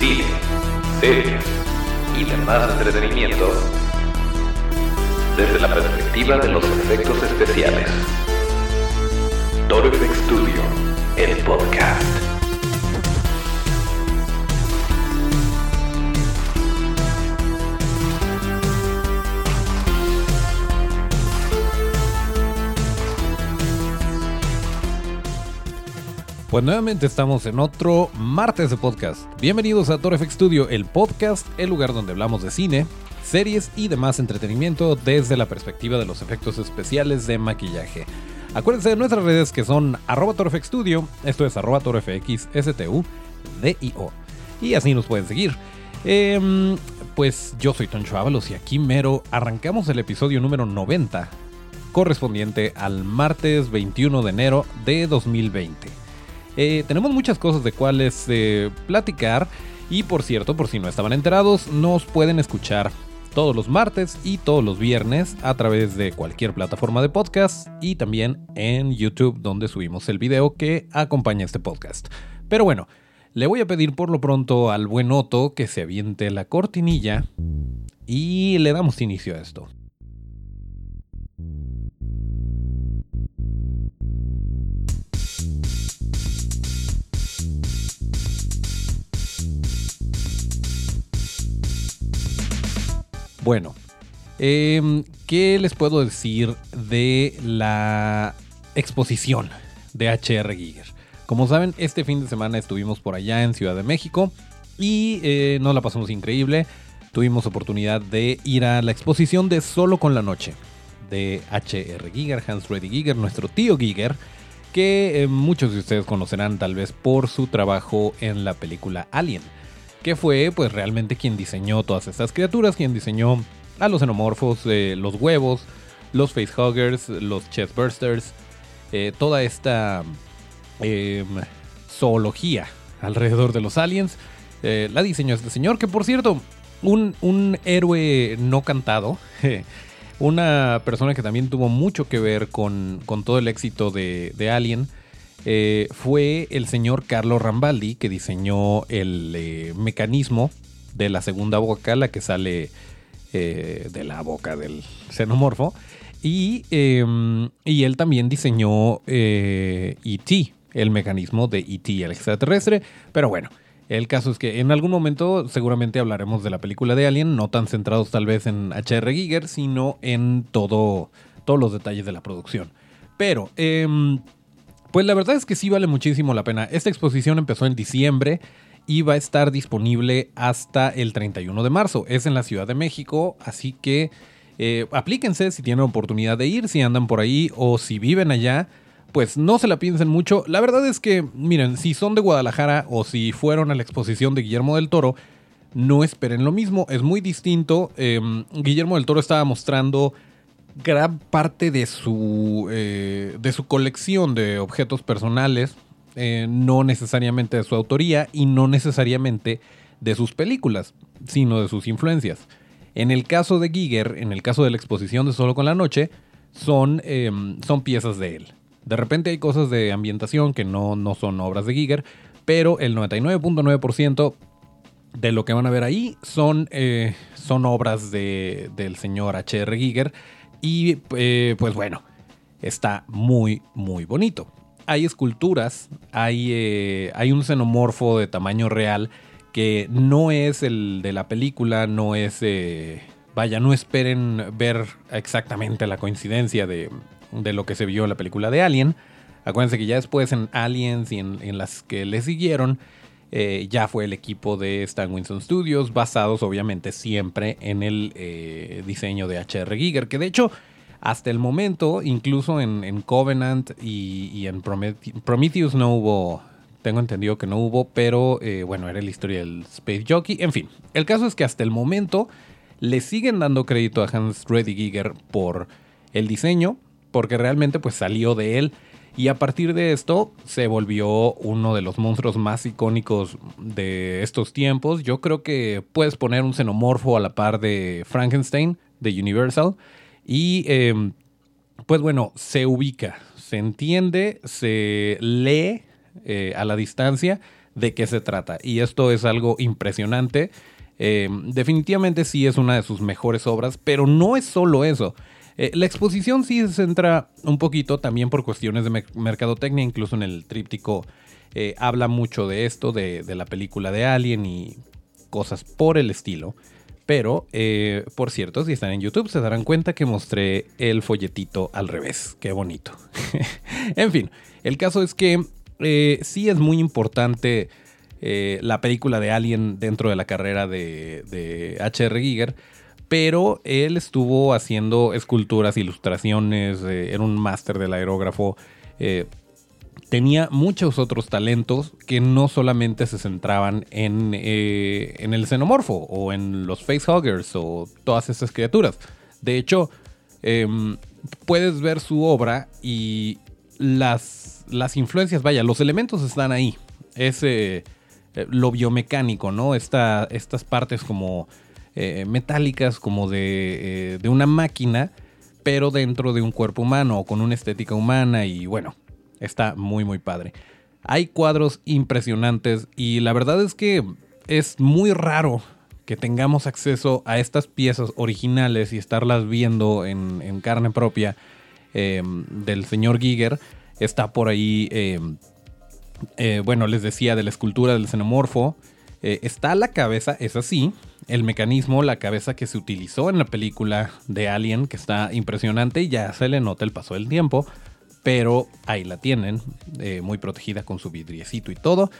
cine, series y demás entretenimiento desde la perspectiva de los efectos especiales. Toro FX Studio, el podcast. Pues nuevamente estamos en otro martes de podcast. Bienvenidos a Toro FX Studio, el podcast, el lugar donde hablamos de cine, series y demás entretenimiento desde la perspectiva de los efectos especiales de maquillaje. Acuérdense de nuestras redes que son arroba Studio, esto es arroba. Y así nos pueden seguir. Em, pues yo soy Toncho Ábalos y aquí mero arrancamos el episodio número 90, correspondiente al martes 21 de enero de 2020. Eh, tenemos muchas cosas de cuales eh, platicar y por cierto, por si no estaban enterados, nos pueden escuchar todos los martes y todos los viernes a través de cualquier plataforma de podcast y también en YouTube donde subimos el video que acompaña este podcast. Pero bueno, le voy a pedir por lo pronto al buen Otto que se aviente la cortinilla y le damos inicio a esto. Bueno, em, ¿qué les puedo decir de la exposición de HR Giger? Como saben, este fin de semana estuvimos por allá en Ciudad de México y eh, nos la pasamos increíble. Tuvimos oportunidad de ir a la exposición de Solo con la Noche de HR Giger, Hans Reddy Giger, nuestro tío Giger, que eh, muchos de ustedes conocerán tal vez por su trabajo en la película Alien que fue pues realmente quien diseñó todas estas criaturas, quien diseñó a los xenomorfos, eh, los huevos, los facehuggers, los chestbursters, eh, toda esta em, zoología alrededor de los aliens. Eh, la diseñó este señor, que por cierto, un, un héroe no cantado, una persona que también tuvo mucho que ver con, con todo el éxito de, de Alien eh, fue el señor Carlo Rambaldi que diseñó el eh, mecanismo de la segunda boca, la que sale eh, de la boca del xenomorfo. Y, em, y él también diseñó E.T., el mecanismo de E.T., el extraterrestre. Pero bueno, el caso es que en algún momento seguramente hablaremos de la película de Alien, no tan centrados tal vez en H.R. Giger, sino en todo, todos los detalles de la producción. Pero... Pues la verdad es que sí vale muchísimo la pena. Esta exposición empezó en diciembre y va a estar disponible hasta el 31 de marzo. Es en la Ciudad de México, así que eh, aplíquense si tienen oportunidad de ir, si andan por ahí o si viven allá. Pues no se la piensen mucho. La verdad es que, miren, si son de Guadalajara o si fueron a la exposición de Guillermo del Toro, no esperen lo mismo. Es muy distinto. Em, Guillermo del Toro estaba mostrando gran parte de su, eh, de su colección de objetos personales, eh, no necesariamente de su autoría y no necesariamente de sus películas, sino de sus influencias. En el caso de Giger, en el caso de la exposición de Solo con la Noche, son, em, son piezas de él. De repente hay cosas de ambientación que no, no son obras de Giger, pero el 99.9% de lo que van a ver ahí son, eh, son obras de, del señor H.R. Giger y eh, pues bueno, está muy, muy bonito. Hay esculturas, hay, eh, hay un xenomorfo de tamaño real que no es el de la película, no es... Eh, vaya, no esperen ver exactamente la coincidencia de, de, lo que se vio en la película de Alien. Acuérdense que ya después en Aliens y en, las que le siguieron, ya fue el equipo de Stan Winston Studios, basados obviamente siempre en el diseño de HR Giger, que de hecho hasta el momento, incluso en, Covenant y, en Prometheus no hubo, tengo entendido que no hubo, pero eh, bueno, era la historia del Space Jockey. En fin, el caso es que hasta el momento le siguen dando crédito a Hans Reddy Giger por el diseño, porque realmente pues salió de él. Y a partir de esto se volvió uno de los monstruos más icónicos de estos tiempos. Yo creo que puedes poner un xenomorfo a la par de Frankenstein de Universal y em, pues bueno, se ubica, se entiende, se lee eh, a la distancia de qué se trata. Y esto es algo impresionante. Eh, definitivamente sí es una de sus mejores obras, pero no es solo eso. Eh, la exposición sí se centra un poquito también por cuestiones de mercadotecnia, incluso en el tríptico eh, habla mucho de esto, de, la película de Alien y cosas por el estilo. Pero, eh, por cierto, si están en YouTube se darán cuenta que mostré el folletito al revés. Qué bonito. en fin, el caso es que sí es muy importante la película de Alien dentro de la carrera de, de H.R. Giger pero él estuvo haciendo esculturas, ilustraciones, eh, era un máster del aerógrafo. Eh, tenía muchos otros talentos que no solamente se centraban en, eh, en el xenomorfo o en los facehuggers o todas esas criaturas. De hecho, em, puedes ver su obra y las, las influencias, vaya, los elementos están ahí. Es lo biomecánico, ¿no? estas partes como eh, metálicas como de, eh, de, una máquina, pero dentro de un cuerpo humano o con una estética humana y bueno, está muy muy padre. Hay cuadros impresionantes y la verdad es que es muy raro que tengamos acceso a estas piezas originales y estarlas viendo en, carne propia em, del señor Giger. Está por ahí, eh, bueno, les decía de la escultura del xenomorfo. Está la cabeza, es así, el mecanismo, la cabeza que se utilizó en la película de Alien, que está impresionante y ya se le nota el paso del tiempo, pero ahí la tienen, eh, muy protegida con su vidriecito y todo,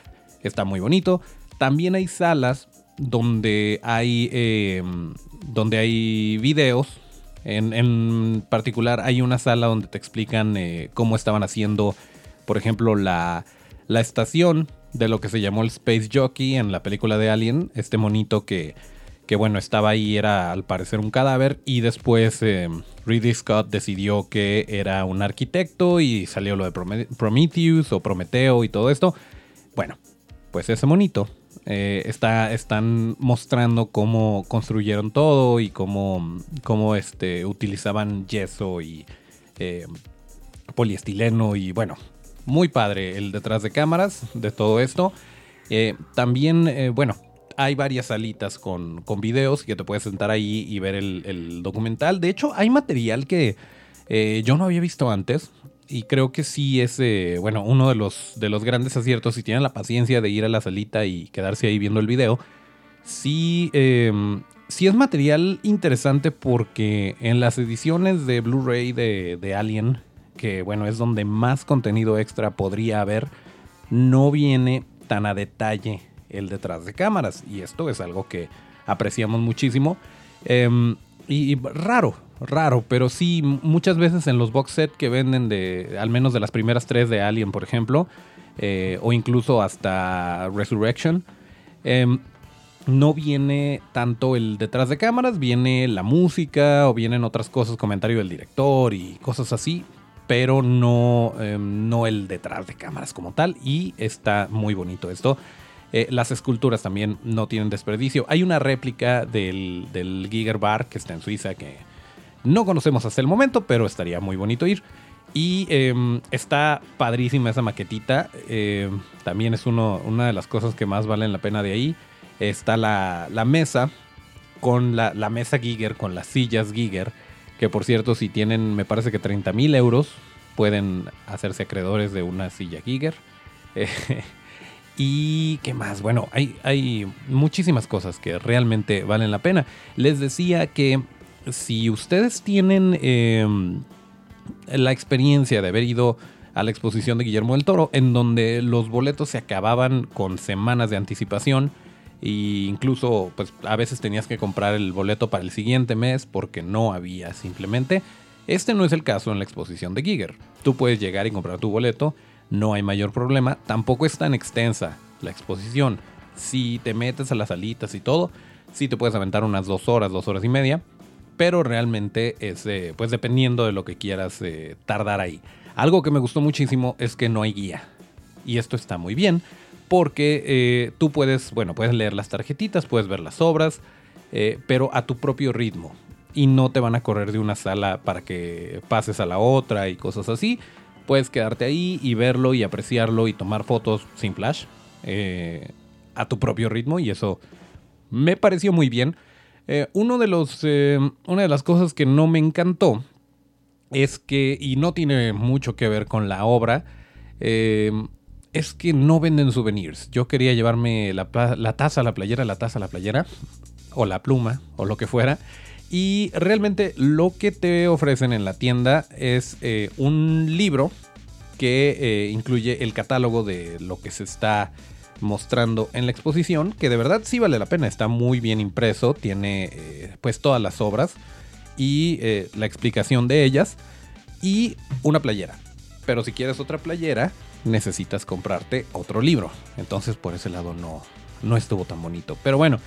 está muy bonito. También hay salas donde hay, em, donde hay videos. En, particular hay una sala donde te explican eh, cómo estaban haciendo, por ejemplo, la, la estación de lo que se llamó el Space Jockey en la película de Alien, este monito que que bueno, estaba ahí, era al parecer un cadáver y después eh, Scott decidió que era un arquitecto y salió lo de Prometheus o Prometeo y todo esto. Bueno, pues ese monito eh, está, están mostrando cómo construyeron todo y cómo, cómo este, utilizaban yeso y eh, poliestileno y bueno, muy padre el detrás de cámaras de todo esto. también, bueno, hay varias salitas con, con videos que te puedes sentar ahí y ver el, documental. De hecho, hay material que eh, yo no había visto antes. Y creo que sí es, eh, bueno, uno de los, de los grandes aciertos. Si tienen la paciencia de ir a la salita y quedarse ahí viendo el video. Sí, em, sí es material interesante porque en las ediciones de Blu-ray de Alien, que bueno, es donde más contenido extra podría haber, no viene tan a detalle el detrás de cámaras. Y esto es algo que apreciamos muchísimo. Em, y, raro, raro, pero sí, muchas veces en los box set que venden de, al menos de las primeras tres de Alien, por ejemplo, eh, o incluso hasta Resurrection, em, no viene tanto el detrás de cámaras, viene la música o vienen otras cosas, comentario del director y cosas así, pero no, em, no el detrás de cámaras como tal. Y está muy bonito esto. Eh, las esculturas también no tienen desperdicio. Hay una réplica del, del Giger Bar que está en Suiza que no conocemos hasta el momento, pero estaría muy bonito ir. Y em, está padrísima esa maquetita. Em, también es uno, una de las cosas que más valen la pena de ahí. Está la, mesa con la, mesa Giger, con las sillas Giger. Que por cierto, si tienen, me parece que 30 mil euros, pueden hacerse acreedores de una silla Giger. Y qué más, bueno, hay, hay muchísimas cosas que realmente valen la pena. Les decía que si ustedes tienen em, la experiencia de haber ido a la exposición de Guillermo del Toro, en donde los boletos se acababan con semanas de anticipación e incluso pues a veces tenías que comprar el boleto para el siguiente mes porque no había simplemente. Este no es el caso en la exposición de Giger. Tú puedes llegar y comprar tu boleto no hay mayor problema. Tampoco es tan extensa la exposición. Si te metes a las salitas y todo, sí te puedes aventar unas dos horas, dos horas y media. Pero realmente es, eh, pues dependiendo de lo que quieras eh, tardar ahí. Algo que me gustó muchísimo es que no hay guía. Y esto está muy bien porque eh, tú puedes, bueno, puedes leer las tarjetitas, puedes ver las obras, pero a tu propio ritmo. Y no te van a correr de una sala para que pases a la otra y cosas así puedes quedarte ahí y verlo y apreciarlo y tomar fotos sin flash, eh, a tu propio ritmo y eso me pareció muy bien. Eh, uno de los, una de las cosas que no me encantó es que, y no tiene mucho que ver con la obra, es que no venden souvenirs. Yo quería llevarme la, taza, la playera, la taza, la playera, o la pluma, o lo que fuera. Y realmente lo que te ofrecen en la tienda es eh, un libro que eh, incluye el catálogo de lo que se está mostrando en la exposición, que de verdad sí vale la pena, está muy bien impreso, tiene eh, pues todas las obras y la explicación de ellas y una playera. Pero si quieres otra playera, necesitas comprarte otro libro. Entonces por ese lado no, no estuvo tan bonito. Pero bueno,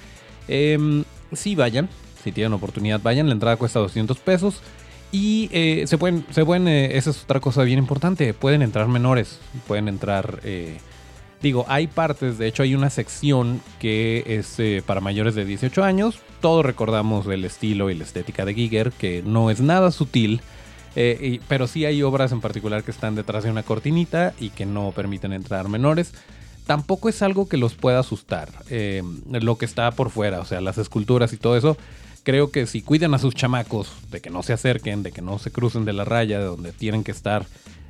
eh, sí vayan, si tienen oportunidad vayan. La entrada cuesta 200 pesos. Y eh, se pueden, se pueden eh, esa es otra cosa bien importante, pueden entrar menores, pueden entrar, eh, digo, hay partes, de hecho hay una sección que es para mayores de 18 años, todos recordamos el estilo y la estética de Giger, que no es nada sutil, pero sí hay obras en particular que están detrás de una cortinita y que no permiten entrar menores. Tampoco es algo que los pueda asustar, lo que está por fuera, o sea, las esculturas y todo eso creo que si cuidan a sus chamacos de que no se acerquen, de que no se crucen de la raya de donde tienen que estar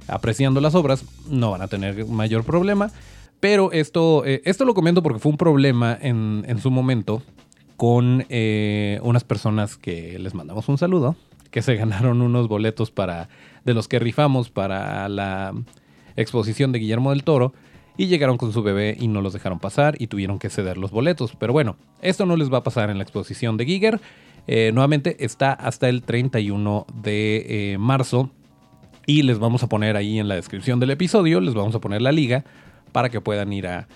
apreciando las obras, no van a tener mayor problema. Pero esto, eh, esto lo comento porque fue un problema en, su momento con eh, unas personas que les mandamos un saludo, que se ganaron unos boletos para de los que rifamos para la exposición de Guillermo del Toro y llegaron con su bebé y no los dejaron pasar y tuvieron que ceder los boletos. Pero bueno, esto no les va a pasar en la exposición de Giger. Eh, nuevamente está hasta el 31 de eh, marzo y les vamos a poner ahí en la descripción del episodio, les vamos a poner la liga para que puedan ir a,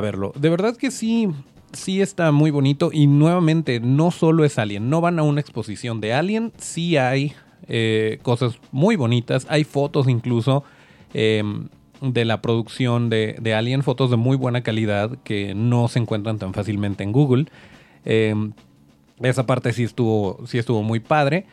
verlo. De verdad que sí, sí está muy bonito y nuevamente no solo es Alien, no van a una exposición de Alien, sí hay eh, cosas muy bonitas, hay fotos incluso. Em, de la producción de, Alien, fotos de muy buena calidad que no se encuentran tan fácilmente en Google. Em, esa parte sí estuvo, sí estuvo muy padre.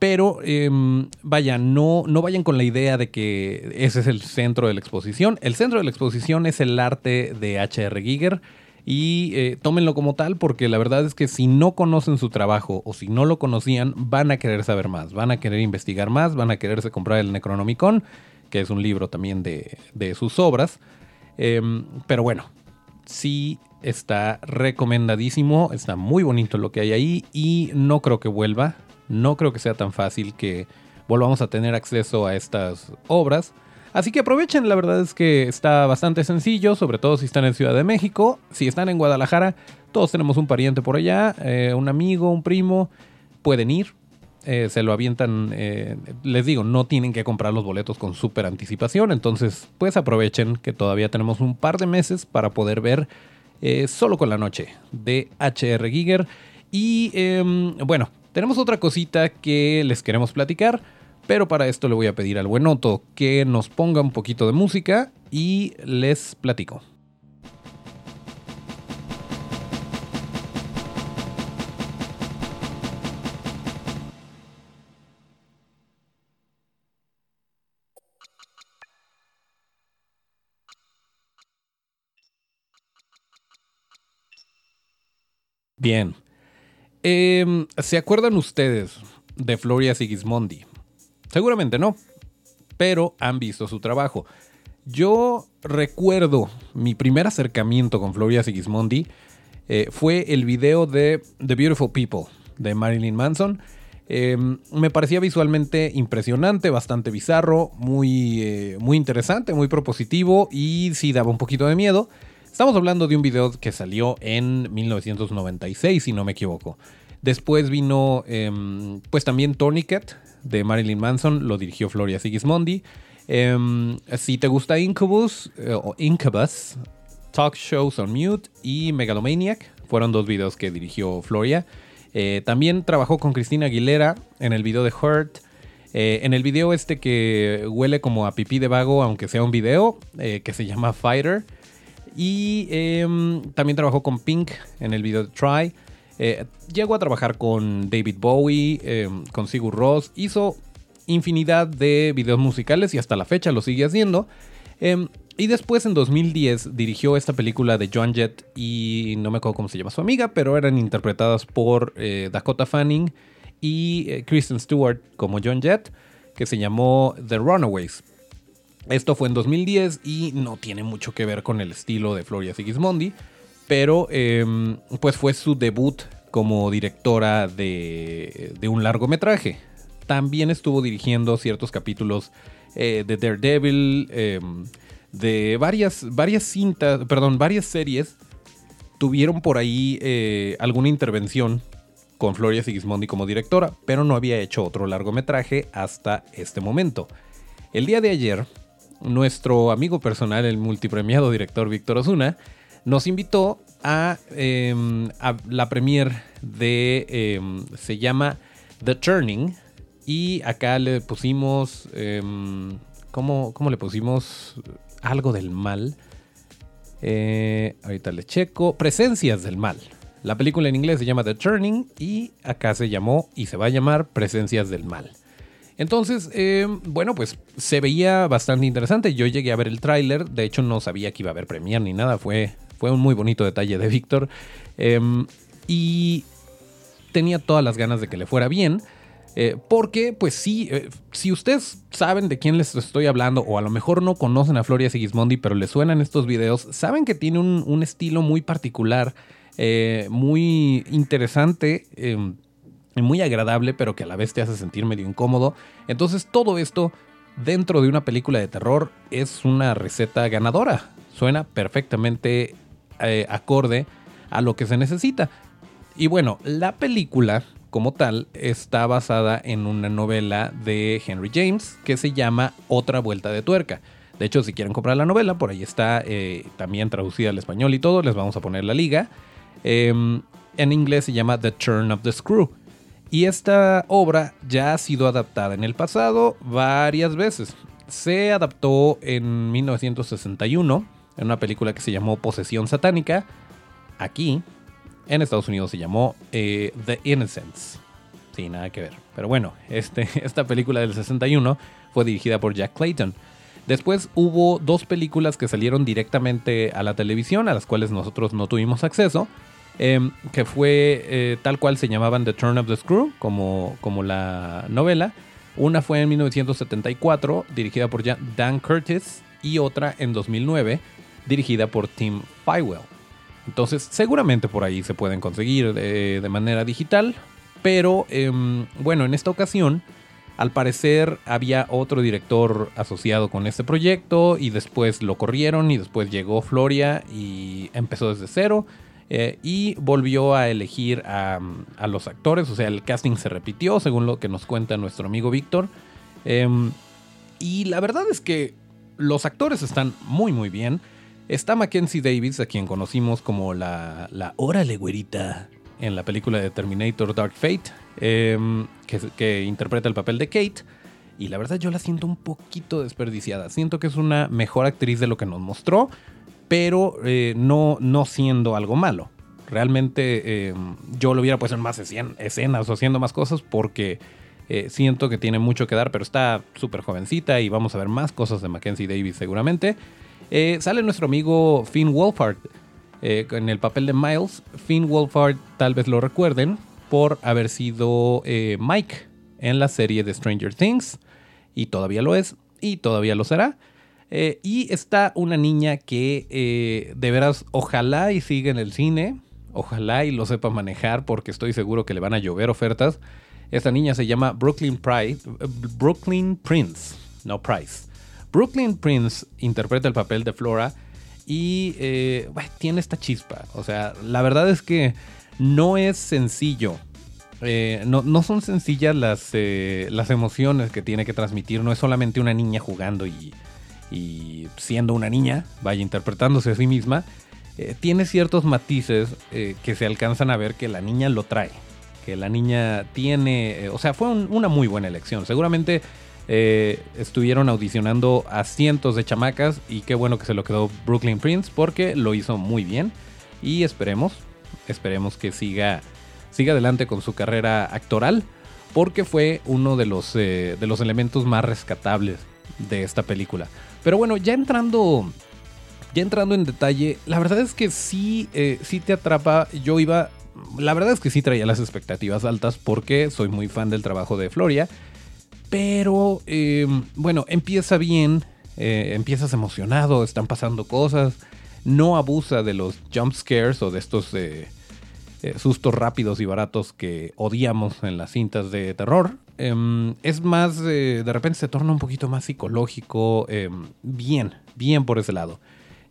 Pero em, vaya, no, no vayan con la idea de que ese es el centro de la exposición. El centro de la exposición es el arte de H.R. Giger. Y eh, tómenlo como tal porque la verdad es que si no conocen su trabajo o si no lo conocían, van a querer saber más, van a querer investigar más, van a quererse comprar el Necronomicon que es un libro también de, sus obras. Em, pero bueno, sí está recomendadísimo, está muy bonito lo que hay ahí y no creo que vuelva, no creo que sea tan fácil que volvamos a tener acceso a estas obras. Así que aprovechen, la verdad es que está bastante sencillo, sobre todo si están en Ciudad de México, si están en Guadalajara, todos tenemos un pariente por allá, eh, un amigo, un primo, pueden ir, eh, se lo avientan, eh, les digo, no tienen que comprar los boletos con súper anticipación, entonces pues aprovechen que todavía tenemos un par de meses para poder ver solo con la noche de HR Giger. Y em, bueno, tenemos otra cosita que les queremos platicar, pero para esto le voy a pedir al buen Otto que nos ponga un poquito de música y les platico. Bien. Em, ¿Se acuerdan ustedes de Floria Sigismondi? Seguramente no, pero han visto su trabajo. Yo recuerdo mi primer acercamiento con Floria Sigismondi eh, fue el video de The Beautiful People de Marilyn Manson. Em, me parecía visualmente impresionante, bastante bizarro, muy, eh, muy interesante, muy propositivo y sí daba un poquito de miedo. Estamos hablando de un video que salió en 1996, si no me equivoco. Después vino, em, pues también Tourniquet de Marilyn Manson, lo dirigió Floria Sigismondi. Em, si te gusta Incubus eh, o Incubus, Talk Shows on Mute y Megalomaniac fueron dos videos que dirigió Floria. Eh, también trabajó con Cristina Aguilera en el video de Hurt. Eh, en el video este que huele como a pipí de vago, aunque sea un video, que se llama Fighter. Y em, también trabajó con Pink en el video de Try. Eh, llegó a trabajar con David Bowie, em, con Sigur Ross. Hizo infinidad de videos musicales y hasta la fecha lo sigue haciendo. Em, y después en 2010 dirigió esta película de Joan Jett y no me acuerdo cómo se llama su amiga, pero eran interpretadas por eh, Dakota Fanning y eh, Kristen Stewart como John Jett, que se llamó The Runaways. Esto fue en 2010 y no tiene mucho que ver con el estilo de Floria Sigismondi, pero em, pues fue su debut como directora de, un largometraje. También estuvo dirigiendo ciertos capítulos eh, de Daredevil, em, de varias, varias cintas, perdón, varias series. Tuvieron por ahí eh, alguna intervención con Floria Sigismondi como directora, pero no había hecho otro largometraje hasta este momento. El día de ayer, nuestro amigo personal, el multipremiado director Víctor Osuna, nos invitó a, em, la premier de, em, se llama The Turning, y acá le pusimos, em, ¿cómo, le pusimos? Algo del mal. Eh, ahorita le checo. Presencias del mal. La película en inglés se llama The Turning y acá se llamó y se va a llamar Presencias del mal. Entonces, bueno, pues se veía bastante interesante. Yo llegué a ver el tráiler, de hecho no sabía que iba a haber premier ni nada, fue, fue un muy bonito detalle de Víctor. Em, y tenía todas las ganas de que le fuera bien. Eh, porque, pues sí, eh, si ustedes saben de quién les estoy hablando, o a lo mejor no conocen a Floria Sigismondi, pero les suenan estos videos, saben que tiene un, estilo muy particular, eh, muy interesante em, muy agradable, pero que a la vez te hace sentir medio incómodo. Entonces, todo esto dentro de una película de terror es una receta ganadora. Suena perfectamente acorde a lo que se necesita. Y bueno, la película como tal está basada en una novela de Henry James que se llama Otra Vuelta de Tuerca. De hecho, si quieren comprar la novela, por ahí está eh, también traducida al español y todo, les vamos a poner la liga. Em, en inglés se llama The Turn of the Screw. Y esta obra ya ha sido adaptada en el pasado varias veces. Se adaptó en 1961 en una película que se llamó Posesión Satánica. Aquí en Estados Unidos se llamó eh, The Innocents. Sí, nada que ver. Pero bueno, este, esta película del 61 fue dirigida por Jack Clayton. Después hubo dos películas que salieron directamente a la televisión, a las cuales nosotros no tuvimos acceso, em, que fue eh, tal cual se llamaban The Turn of the Screw, como, como la novela. Una fue en 1974, dirigida por Dan Curtis, y otra en 2009, dirigida por Tim Fywell. Entonces, seguramente por ahí se pueden conseguir de, manera digital. Pero em, bueno, en esta ocasión, al parecer había otro director asociado con este proyecto y después lo corrieron y después llegó Floria y empezó desde cero. Eh, y volvió a elegir a, los actores, o sea, el casting se repitió, según lo que nos cuenta nuestro amigo Víctor. Em, y la verdad es que los actores están muy, muy bien. Está Mackenzie Davis, a quien conocimos como la, la Órale Güerita en la película de Terminator Dark Fate, em, que, interpreta el papel de Kate. Y la verdad yo la siento un poquito desperdiciada. Siento que es una mejor actriz de lo que nos mostró, pero eh, no, no siendo algo malo. Realmente em, yo lo hubiera puesto en más escenas o haciendo más cosas porque eh, siento que tiene mucho que dar, pero está súper jovencita y vamos a ver más cosas de Mackenzie Davis seguramente. Eh, sale nuestro amigo Finn Wolfhard eh, en el papel de Miles. Finn Wolfhard tal vez lo recuerden por haber sido eh, Mike en la serie de Stranger Things. Y todavía lo es. Y todavía lo será. y está una niña que de veras ojalá y siga en el cine. Ojalá y lo sepa manejar porque estoy seguro que le van a llover ofertas. Esta niña se llama Brooklyn Price. Brooklyn Prince. No Price. Brooklyn Prince interpreta el papel de Flora y eh, tiene esta chispa. O sea, la verdad es que no es sencillo. Eh, no, son sencillas las, eh, las emociones que tiene que transmitir. No es solamente una niña jugando y, siendo una niña, vaya interpretándose a sí misma. tiene ciertos matices que se alcanzan a ver que la niña lo trae. Que la niña tiene. o sea, fue una muy buena elección. Seguramente eh, estuvieron audicionando a cientos de chamacas y qué bueno que se lo quedó Brooklyn Prince porque lo hizo muy bien y esperemos, esperemos que siga, siga adelante con su carrera actoral porque fue uno de los, eh, de los elementos más rescatables de esta película. Pero bueno, ya entrando Ya entrando en detalle, la verdad es que sí, eh, sí te atrapa. Yo iba, la verdad es que sí traía las expectativas altas porque soy muy fan del trabajo de Floria. Pero eh, bueno, empieza bien, eh, empiezas emocionado, están pasando cosas. No abusa de los jump scares o de estos sustos rápidos y baratos que odiamos en las cintas de terror. Em, es más, de repente se torna un poquito más psicológico. Em, bien, bien por ese lado.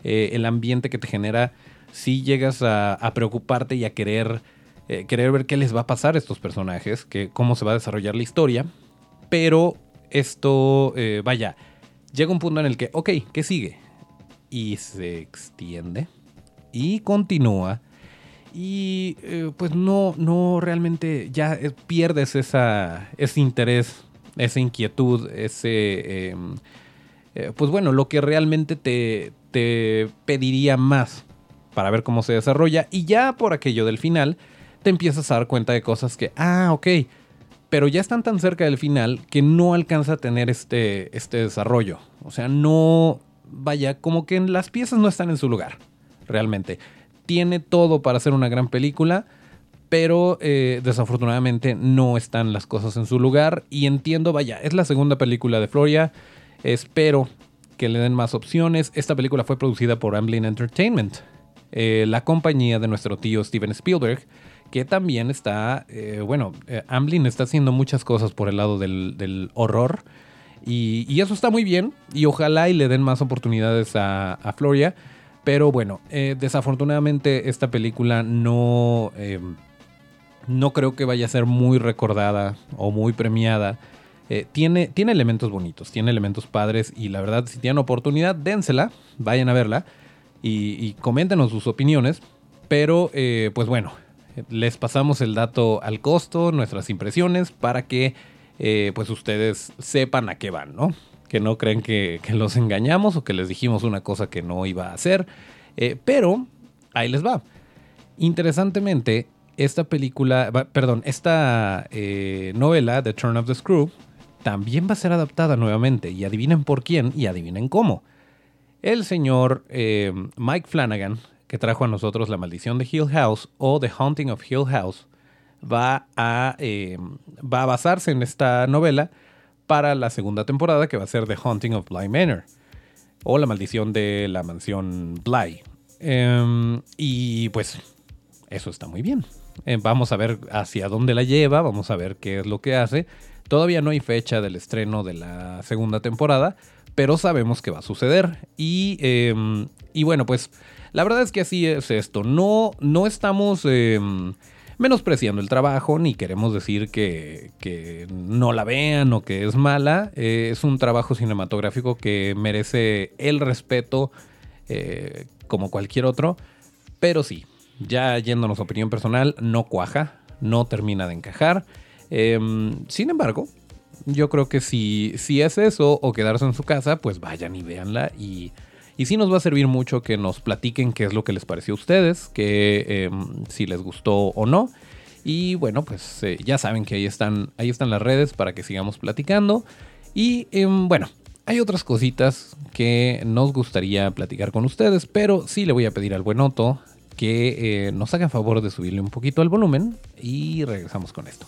Eh, el ambiente que te genera, si llegas a, preocuparte y a querer, eh, querer ver qué les va a pasar a estos personajes, que, cómo se va a desarrollar la historia. Pero esto, eh, vaya, llega un punto en el que, ok, ¿qué sigue? Y se extiende y continúa. Y pues no, no realmente ya pierdes esa, ese interés, esa inquietud, ese em, eh, pues bueno, lo que realmente te, te pediría más para ver cómo se desarrolla. Y ya por aquello del final, te empiezas a dar cuenta de cosas que, ah, ok, pero ya están tan cerca del final que no alcanza a tener este, este desarrollo. O sea, no, vaya, como que las piezas no están en su lugar, realmente. Tiene todo para hacer una gran película, pero eh, desafortunadamente no están las cosas en su lugar. Y entiendo, vaya, es la segunda película de Floria. Espero que le den más opciones. Esta película fue producida por Amblin Entertainment, eh, la compañía de nuestro tío Steven Spielberg, que también está, eh, bueno, eh, Amblin está haciendo muchas cosas por el lado del, horror. Y, eso está muy bien. Y ojalá y le den más oportunidades a, a Floria. Pero bueno, desafortunadamente esta película no, no creo que vaya a ser muy recordada o muy premiada eh, tiene, tiene elementos bonitos, tiene elementos padres y la verdad, si tienen oportunidad, dénsela, vayan a verla y, coméntenos sus opiniones. Pero, eh, pues bueno, les pasamos el dato al costo, nuestras impresiones, para que eh, pues ustedes sepan a qué van, ¿no? Que no creen que, los engañamos o que les dijimos una cosa que no iba a hacer. pero ahí les va. Interesantemente, esta película, perdón, esta novela, The Turn of the Screw, también va a ser adaptada nuevamente. Y adivinen por quién y adivinen cómo. El señor eh, Mike Flanagan, que trajo a nosotros La Maldición de Hill House o The Haunting of Hill House, va a, eh, va a basarse en esta novela para la segunda temporada que va a ser The Haunting of Bly Manor o La Maldición de la Mansión Bly. Em, y pues eso está muy bien. Eh, vamos a ver hacia dónde la lleva, vamos a ver qué es lo que hace. Todavía no hay fecha del estreno de la segunda temporada, pero sabemos que va a suceder. Y, em, bueno, pues la verdad es que así es esto. No, no estamos em, menospreciando el trabajo, ni queremos decir que, no la vean o que es mala. Eh, es un trabajo cinematográfico que merece el respeto eh, como cualquier otro. Pero sí, ya yéndonos a opinión personal, no cuaja, no termina de encajar. Em, sin embargo, yo creo que si, si es eso o quedarse en su casa, pues vayan y véanla y, y sí nos va a servir mucho que nos platiquen qué es lo que les pareció a ustedes, que em, si les gustó o no. Y bueno, pues eh, ya saben que ahí están, ahí están las redes para que sigamos platicando. Y em, bueno, hay otras cositas que nos gustaría platicar con ustedes, pero sí le voy a pedir al buen Otto que eh, nos haga favor de subirle un poquito al volumen y regresamos con esto.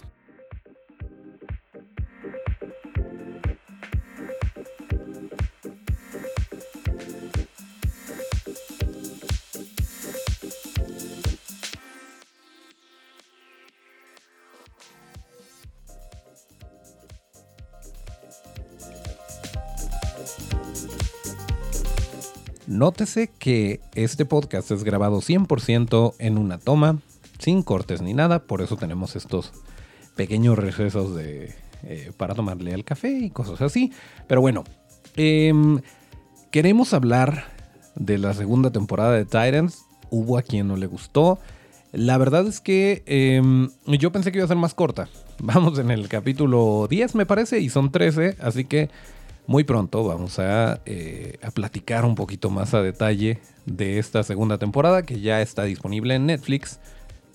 Nótese que este podcast es grabado 100% en una toma, sin cortes ni nada, por eso tenemos estos pequeños recesos de, eh, para tomarle el café y cosas así. Pero bueno, em, queremos hablar de la segunda temporada de Titans. Hubo a quien no le gustó. La verdad es que em, yo pensé que iba a ser más corta. Vamos en el capítulo 10 me parece y son 13, así que muy pronto vamos eh, a, platicar un poquito más a detalle de esta segunda temporada que ya está disponible en Netflix.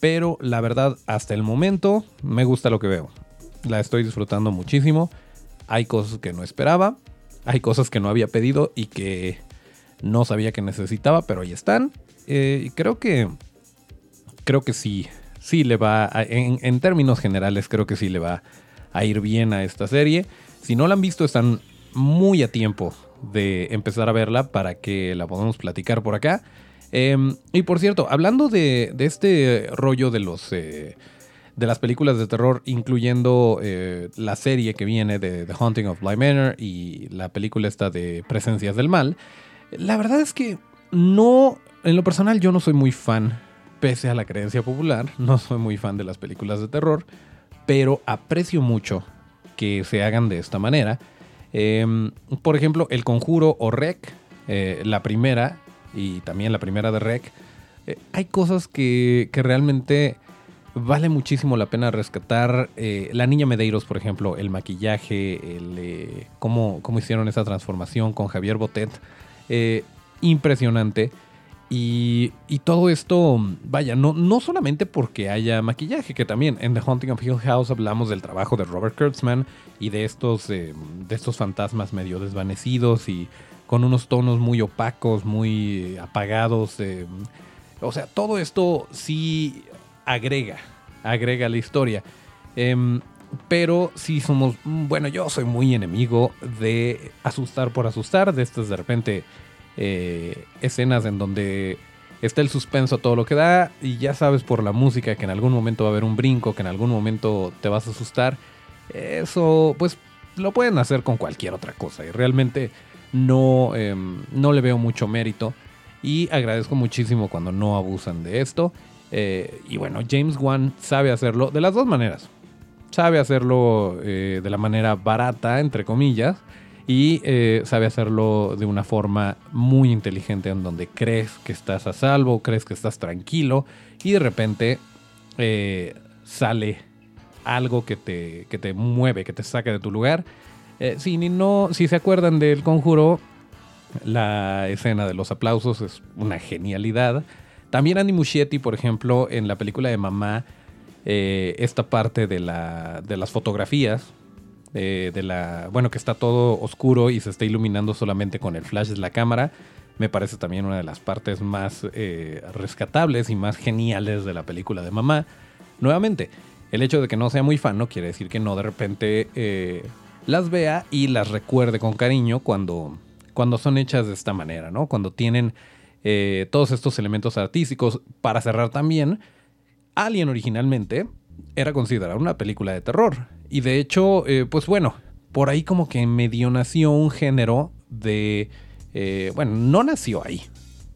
Pero la verdad, hasta el momento me gusta lo que veo. La estoy disfrutando muchísimo. Hay cosas que no esperaba. Hay cosas que no había pedido y que No sabía que necesitaba, pero ahí están. Eh, creo que. Creo que sí. Sí le va. en, en, términos generales, creo que sí le va a ir bien a esta serie. Si no la han visto, están muy a tiempo de empezar a verla para que la podamos platicar por acá. Em, y por cierto, hablando de, este rollo de los. Eh, de las películas de terror, incluyendo eh, la serie que viene de The Haunting of Bly Manor y la película esta de Presencias del Mal, la verdad es que no, en lo personal yo no soy muy fan, pese a la creencia popular, no soy muy fan de las películas de terror, pero aprecio mucho que se hagan de esta manera. Em, por ejemplo, El Conjuro o Rec, eh, la primera, y también la primera de Rec, eh, hay cosas que, realmente vale muchísimo la pena rescatar. Eh, la niña Medeiros, por ejemplo, el maquillaje, cómo, cómo, hicieron esa transformación con Javier Botet, impresionante. Y, todo esto, vaya, no, no solamente porque haya maquillaje, que también en The Haunting of Hill House hablamos del trabajo de Robert Kurtzman y de estos, de estos fantasmas medio desvanecidos y con unos tonos muy opacos, muy apagados. o sea, todo esto sí agrega, agrega la historia. Em, pero sí somos, bueno, yo soy muy enemigo de asustar por asustar, de estas de repente eh, escenas en donde está el suspenso todo lo que da y ya sabes por la música que en algún momento va a haber un brinco, que en algún momento te vas a asustar. Eso, pues, lo pueden hacer con cualquier otra cosa y realmente no, em, no le veo mucho mérito y agradezco muchísimo cuando no abusan de esto. Eh, y bueno, James Wan sabe hacerlo de las dos maneras. Sabe hacerlo eh, de la manera barata, entre comillas, y eh, sabe hacerlo de una forma muy inteligente en donde crees que estás a salvo, crees que estás tranquilo y de repente sale algo que te, que te mueve, que te saca de tu lugar eh, si, no, si se acuerdan del conjuro, la escena de los aplausos es una genialidad. También Andy Muschietti, por ejemplo, en la película de Mamá, eh, esta parte de, la, de las fotografías, eh, de la, bueno, que está todo oscuro y se está iluminando solamente con el flash de la cámara, me parece también una de las partes más rescatables y más geniales de la película de Mamá. Nuevamente, el hecho de que no sea muy fan no quiere decir que no de repente las vea y las recuerde con cariño cuando, cuando son hechas de esta manera, ¿no? Cuando tienen eh, todos estos elementos artísticos. Para cerrar también, Alien originalmente era considerada una película de terror. Y de hecho, eh, pues bueno, por ahí como que medio nació un género de... Eh, bueno, no nació ahí,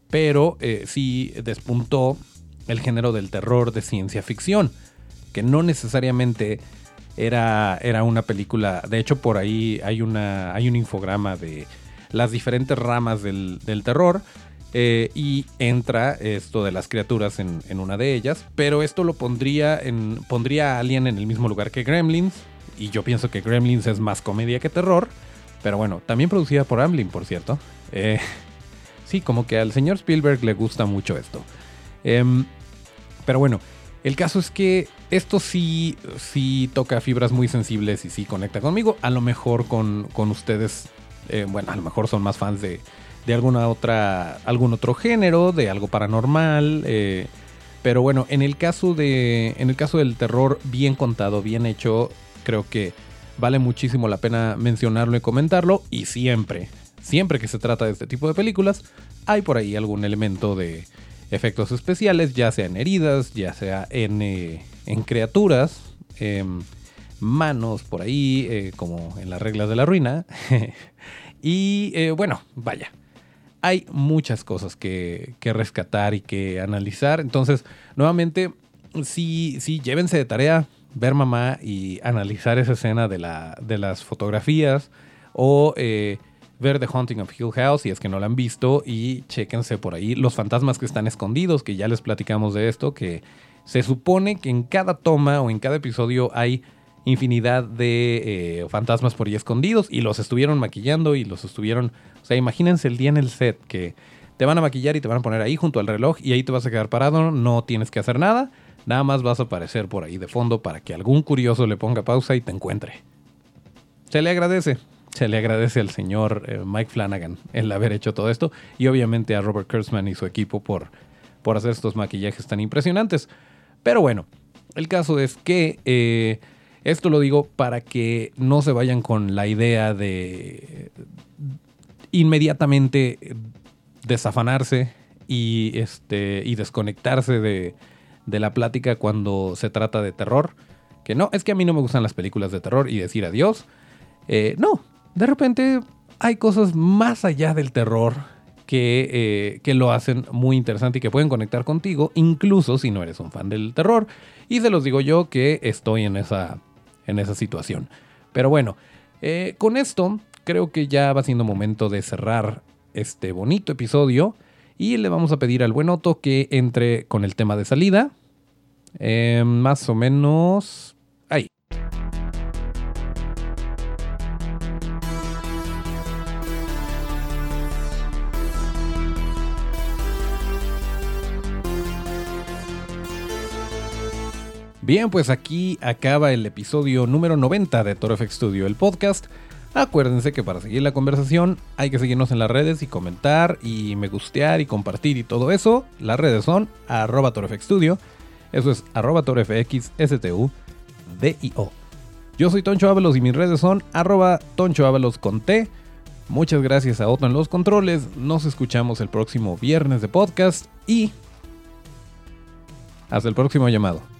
pero sí despuntó el género del terror de ciencia ficción, que no necesariamente era, era una película, de hecho por ahí hay, una, hay un infograma de las diferentes ramas del, terror. Eh, y entra esto de las criaturas en, una de ellas. Pero esto lo pondría, en, pondría a Alien en el mismo lugar que Gremlins. Y yo pienso que Gremlins es más comedia que terror. Pero bueno, también producida por Amblin, por cierto. Eh, sí, como que al señor Spielberg le gusta mucho esto. Em, pero bueno, el caso es que esto sí, sí toca fibras muy sensibles y sí conecta conmigo. A lo mejor con, ustedes, eh, bueno, a lo mejor son más fans de, alguna otra, algún otro género, de algo paranormal. Eh, pero bueno, en el caso de, en el caso del terror bien contado, bien hecho, creo que vale muchísimo la pena mencionarlo y comentarlo. Y siempre, siempre que se trata de este tipo de películas, hay por ahí algún elemento de efectos especiales, ya sea en heridas, ya sea en, eh, en criaturas, em, manos por ahí, eh, como en las reglas de la ruina. y bueno, vaya, hay muchas cosas que, rescatar y que analizar. Entonces, nuevamente, sí, sí, llévense de tarea ver mamá y analizar esa escena de, la, de las fotografías o ver The Haunting of Hill House si es que no la han visto y chéquense por ahí los fantasmas que están escondidos, que ya les platicamos de esto, que se supone que en cada toma o en cada episodio hay infinidad de eh, fantasmas por ahí escondidos y los estuvieron maquillando y los estuvieron, o sea, imagínense el día en el set que te van a maquillar y te van a poner ahí junto al reloj y ahí te vas a quedar parado, no tienes que hacer nada, nada más vas a aparecer por ahí de fondo para que algún curioso le ponga pausa y te encuentre. Se le agradece, se le agradece al señor eh, Mike Flanagan el haber hecho todo esto y obviamente a Robert Kurtzman y su equipo por, por hacer estos maquillajes tan impresionantes. Pero bueno, el caso es que eh, esto lo digo para que no se vayan con la idea de inmediatamente desafanarse y, este, y desconectarse de, de la plática cuando se trata de terror. Que no, es que a mí no me gustan las películas de terror y decir adiós. Eh, no, de repente hay cosas más allá del terror que, eh, que, lo hacen muy interesante y que pueden conectar contigo, incluso si no eres un fan del terror. Y se los digo yo que estoy en esa, en esa situación. Pero bueno, eh, con esto creo que ya va siendo momento de cerrar este bonito episodio. Y le vamos a pedir al buen Otto que entre con el tema de salida. Eh, más o menos Bien, pues aquí acaba el episodio número 90 de Toro FX Studio, el podcast. Acuérdense que para seguir la conversación hay que seguirnos en las redes y comentar y me gustear y compartir y todo eso. Las redes son arroba. Eso es arroba torofxstudio. Yo soy Toncho Ábalos y mis redes son arroba Toncho Ábalos con T. Muchas gracias a Otto en los controles. Nos escuchamos el próximo viernes de podcast y hasta el próximo llamado.